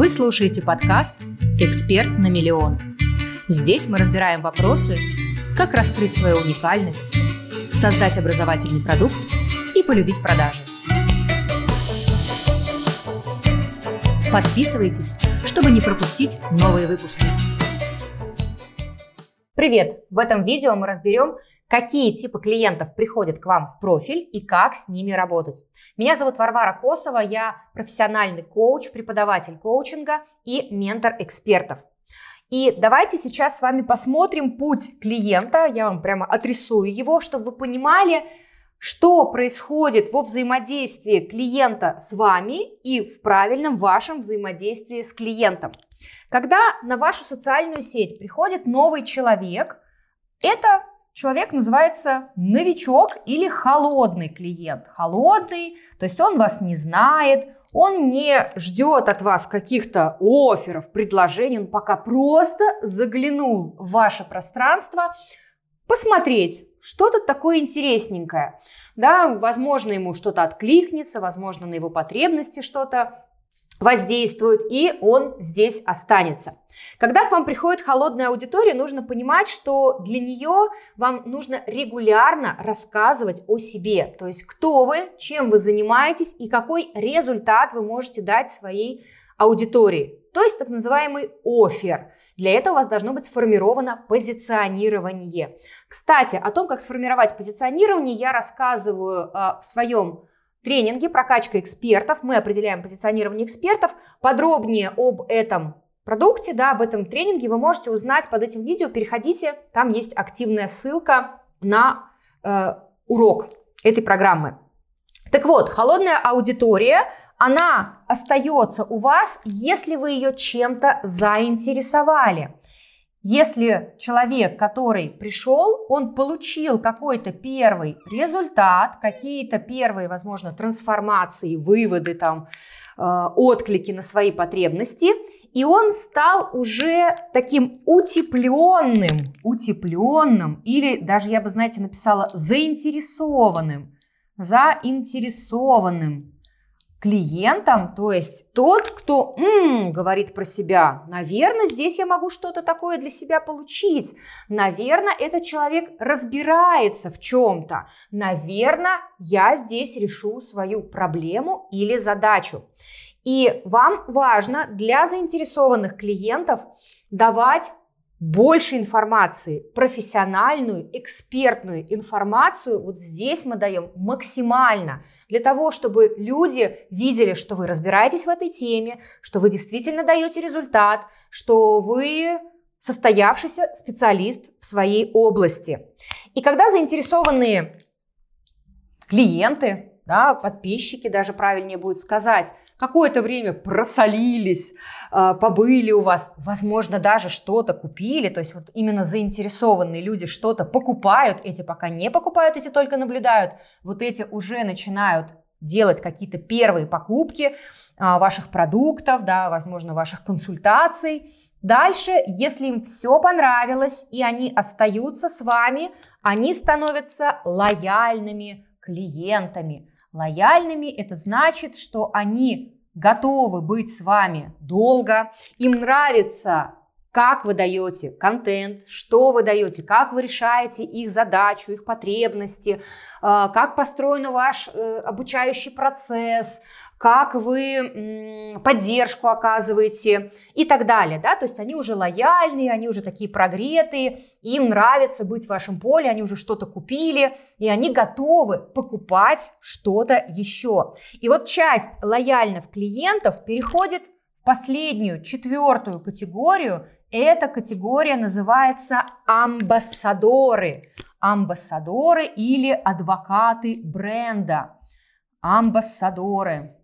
Вы слушаете подкаст «Эксперт на миллион». Здесь мы разбираем вопросы, как раскрыть свою уникальность, создать образовательный продукт и полюбить продажи. Подписывайтесь, чтобы не пропустить новые выпуски. Привет! В этом видео мы разберем, какие типы клиентов приходят к вам в профиль и как с ними работать. Меня зовут Варвара Косова, я профессиональный коуч, преподаватель коучинга и ментор экспертов. И давайте сейчас с вами посмотрим путь клиента, я вам прямо отрисую его, чтобы вы понимали, что происходит во взаимодействии клиента с вами и в правильном вашем взаимодействии с клиентом. Когда на вашу социальную сеть приходит новый человек, это человек называется новичок или холодный клиент. Холодный, то есть он вас не знает, он не ждет от вас каких-то офферов, предложений, он пока просто заглянул в ваше пространство, посмотреть, что-то такое интересненькое. Да, возможно, ему что-то откликнется, возможно, на его потребности что-то воздействует, и он здесь останется. Когда к вам приходит холодная аудитория, нужно понимать, что для нее вам нужно регулярно рассказывать о себе, то есть кто вы, чем вы занимаетесь и какой результат вы можете дать своей аудитории, то есть так называемый офер. Для этого у вас должно быть сформировано позиционирование. Кстати, о том, как сформировать позиционирование, я рассказываю э, в своем тренинге «Прокачка экспертов». Мы определяем позиционирование экспертов. Подробнее об этом продукте, да, об этом тренинге вы можете узнать под этим видео. Переходите, там есть активная ссылка на э, урок этой программы. Так вот, холодная аудитория, она остается у вас, если вы ее чем-то заинтересовали. Если человек, который пришел, он получил какой-то первый результат, какие-то первые, возможно, трансформации, выводы, там, э, отклики на свои потребности, и он стал уже таким утепленным, утепленным, или даже я бы, знаете, написала заинтересованным, заинтересованным клиентом, то есть тот, кто м-м, говорит про себя, наверное, здесь я могу что-то такое для себя получить, наверное, этот человек разбирается в чем-то, наверное, я здесь решу свою проблему или задачу. И вам важно для заинтересованных клиентов давать больше информации, профессиональную, экспертную информацию вот здесь мы даем максимально для того, чтобы люди видели, что вы разбираетесь в этой теме, что вы действительно даете результат, что вы состоявшийся специалист в своей области. И когда заинтересованные клиенты, да, подписчики даже правильнее будет сказать, какое-то время просолились, а, побыли у вас, возможно, даже что-то купили, то есть вот именно заинтересованные люди что-то покупают, эти пока не покупают, эти только наблюдают, вот эти уже начинают делать какие-то первые покупки а, ваших продуктов, да, возможно, ваших консультаций. Дальше, если им все понравилось и они остаются с вами, они становятся лояльными клиентами. Лояльными это значит, что они готовы быть с вами долго, им нравится как вы даете контент, что вы даете, как вы решаете их задачу, их потребности, э, как построен ваш э, обучающий процесс, как вы поддержку оказываете и так далее. Да? То есть они уже лояльные, они уже такие прогретые, им нравится быть в вашем поле, они уже что-то купили, и они готовы покупать что-то еще. И вот часть лояльных клиентов переходит в последнюю, четвертую категорию. Эта категория называется амбассадоры. Амбассадоры или адвокаты бренда. Амбассадоры.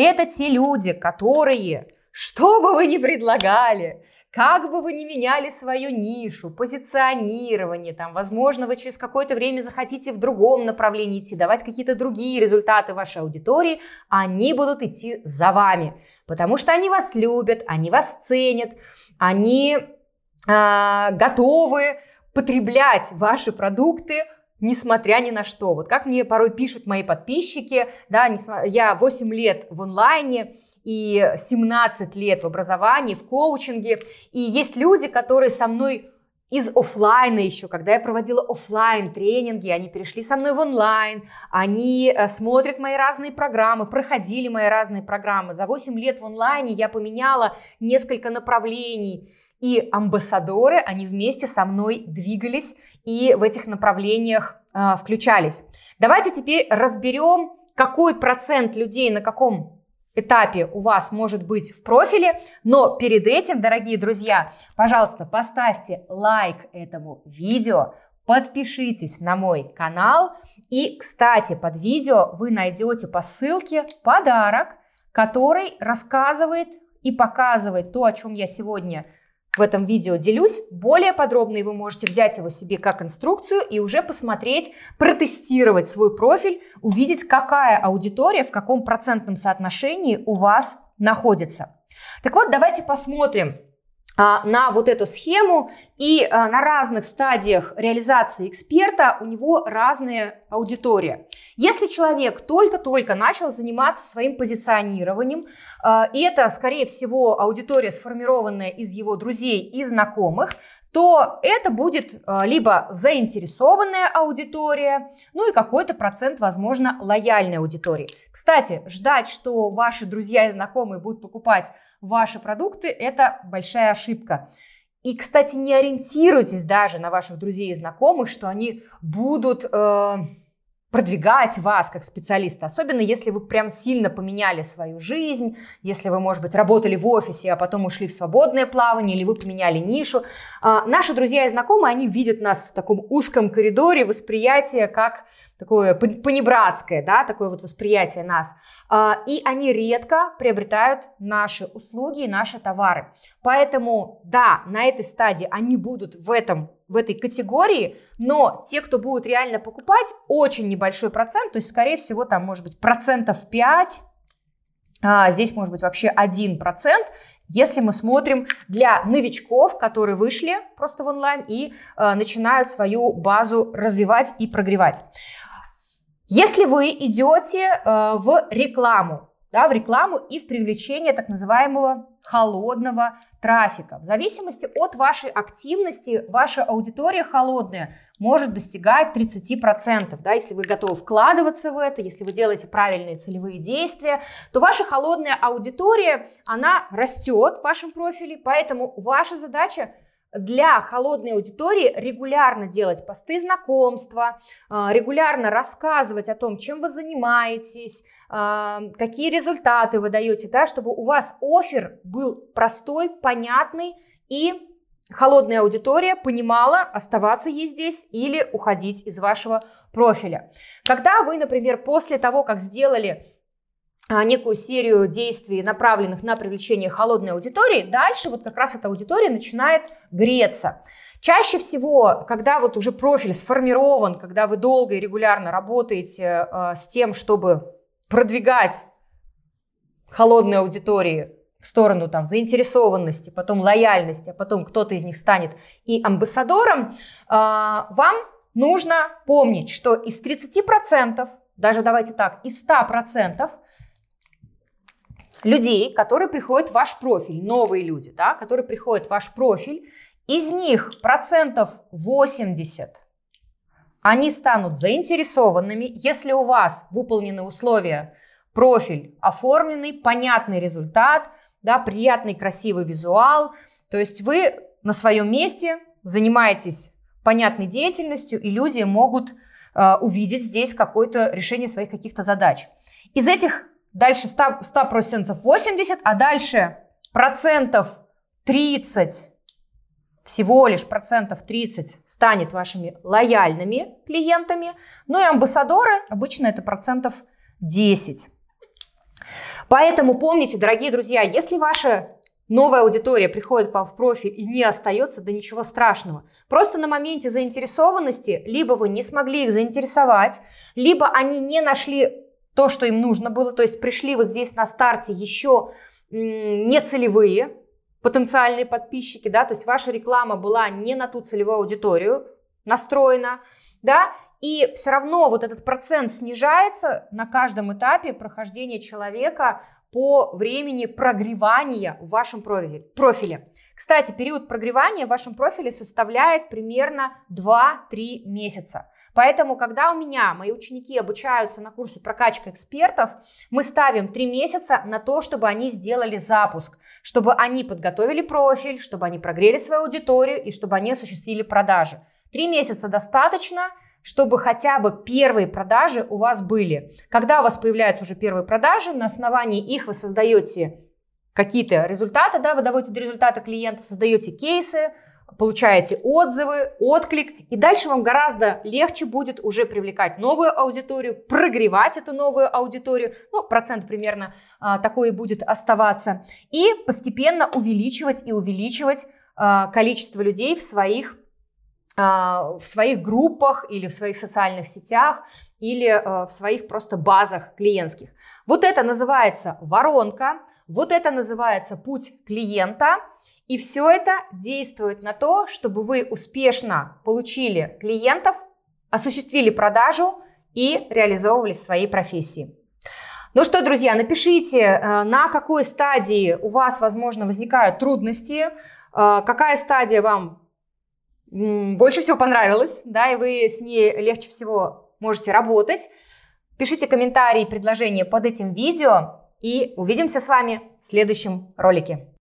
Это те люди, которые, что бы вы ни предлагали, как бы вы ни меняли свою нишу, позиционирование, там, возможно, вы через какое-то время захотите в другом направлении идти, давать какие-то другие результаты вашей аудитории, они будут идти за вами, потому что они вас любят, они вас ценят, они э, готовы потреблять ваши продукты несмотря ни на что. Вот как мне порой пишут мои подписчики, да, я 8 лет в онлайне, и 17 лет в образовании, в коучинге. И есть люди, которые со мной из офлайна еще, когда я проводила офлайн тренинги, они перешли со мной в онлайн, они э, смотрят мои разные программы, проходили мои разные программы. За 8 лет в онлайне я поменяла несколько направлений, и амбассадоры, они вместе со мной двигались и в этих направлениях э, включались. Давайте теперь разберем, какой процент людей на каком этапе у вас может быть в профиле, но перед этим, дорогие друзья, пожалуйста, поставьте лайк этому видео, подпишитесь на мой канал и, кстати, под видео вы найдете по ссылке подарок, который рассказывает и показывает то, о чем я сегодня в этом видео делюсь. Более подробно вы можете взять его себе как инструкцию и уже посмотреть, протестировать свой профиль, увидеть, какая аудитория, в каком процентном соотношении у вас находится. Так вот, давайте посмотрим, а, на вот эту схему, и а, на разных стадиях реализации эксперта у него разная аудитория. Если человек только-только начал заниматься своим позиционированием, а, и это, скорее всего, аудитория, сформированная из его друзей и знакомых, то это будет либо заинтересованная аудитория, ну и какой-то процент, возможно, лояльной аудитории. Кстати, ждать, что ваши друзья и знакомые будут покупать ваши продукты, это большая ошибка. И, кстати, не ориентируйтесь даже на ваших друзей и знакомых, что они будут э, продвигать вас как специалиста, особенно если вы прям сильно поменяли свою жизнь, если вы, может быть, работали в офисе, а потом ушли в свободное плавание, или вы поменяли нишу. Э, наши друзья и знакомые, они видят нас в таком узком коридоре восприятия, как такое понебратское, да, такое вот восприятие нас. А, и они редко приобретают наши услуги и наши товары. Поэтому, да, на этой стадии они будут в этом в этой категории, но те, кто будут реально покупать, очень небольшой процент, то есть, скорее всего, там может быть процентов 5, а здесь может быть вообще 1%, если мы смотрим для новичков, которые вышли просто в онлайн и э, начинают свою базу развивать и прогревать. Если вы идете э, в рекламу, да, в рекламу и в привлечение так называемого холодного трафика. В зависимости от вашей активности, ваша аудитория холодная может достигать 30%. Да, если вы готовы вкладываться в это, если вы делаете правильные целевые действия, то ваша холодная аудитория, она растет в вашем профиле, поэтому ваша задача для холодной аудитории регулярно делать посты знакомства, а, регулярно рассказывать о том, чем вы занимаетесь, а, какие результаты вы даете, да, чтобы у вас офер был простой, понятный и холодная аудитория понимала, оставаться ей здесь или уходить из вашего профиля. Когда вы, например, после того, как сделали некую серию действий, направленных на привлечение холодной аудитории, дальше вот как раз эта аудитория начинает греться. Чаще всего, когда вот уже профиль сформирован, когда вы долго и регулярно работаете э, с тем, чтобы продвигать холодной аудитории в сторону там заинтересованности, потом лояльности, а потом кто-то из них станет и амбассадором, э, вам нужно помнить, что из 30%, даже давайте так, из 100% людей, которые приходят в ваш профиль, новые люди, да, которые приходят в ваш профиль, из них процентов 80 они станут заинтересованными, если у вас выполнены условия, профиль оформленный, понятный результат, да, приятный красивый визуал, то есть вы на своем месте занимаетесь понятной деятельностью, и люди могут э, увидеть здесь какое-то решение своих каких-то задач. Из этих дальше 100%, 100% 80, а дальше процентов 30, всего лишь процентов 30 станет вашими лояльными клиентами, ну и амбассадоры обычно это процентов 10. Поэтому помните, дорогие друзья, если ваша новая аудитория приходит к вам в профиль и не остается, да ничего страшного. Просто на моменте заинтересованности либо вы не смогли их заинтересовать, либо они не нашли то, что им нужно было. То есть пришли вот здесь на старте еще не целевые потенциальные подписчики, да, то есть ваша реклама была не на ту целевую аудиторию настроена, да, и все равно вот этот процент снижается на каждом этапе прохождения человека по времени прогревания в вашем профиле. Кстати, период прогревания в вашем профиле составляет примерно 2-3 месяца. Поэтому, когда у меня мои ученики обучаются на курсе прокачка экспертов, мы ставим 3 месяца на то, чтобы они сделали запуск, чтобы они подготовили профиль, чтобы они прогрели свою аудиторию и чтобы они осуществили продажи. Три месяца достаточно, чтобы хотя бы первые продажи у вас были. Когда у вас появляются уже первые продажи, на основании их вы создаете какие-то результаты, да, вы доводите до результата клиентов, создаете кейсы, получаете отзывы, отклик, и дальше вам гораздо легче будет уже привлекать новую аудиторию, прогревать эту новую аудиторию, ну, процент примерно а, такой и будет оставаться, и постепенно увеличивать и увеличивать а, количество людей в своих, а, в своих группах или в своих социальных сетях, или а, в своих просто базах клиентских. Вот это называется воронка, вот это называется путь клиента. И все это действует на то, чтобы вы успешно получили клиентов, осуществили продажу и реализовывали свои профессии. Ну что, друзья, напишите, э, на какой стадии у вас, возможно, возникают трудности, э, какая стадия вам больше всего понравилась, да, и вы с ней легче всего можете работать. Пишите комментарии, предложения под этим видео. И увидимся с вами в следующем ролике.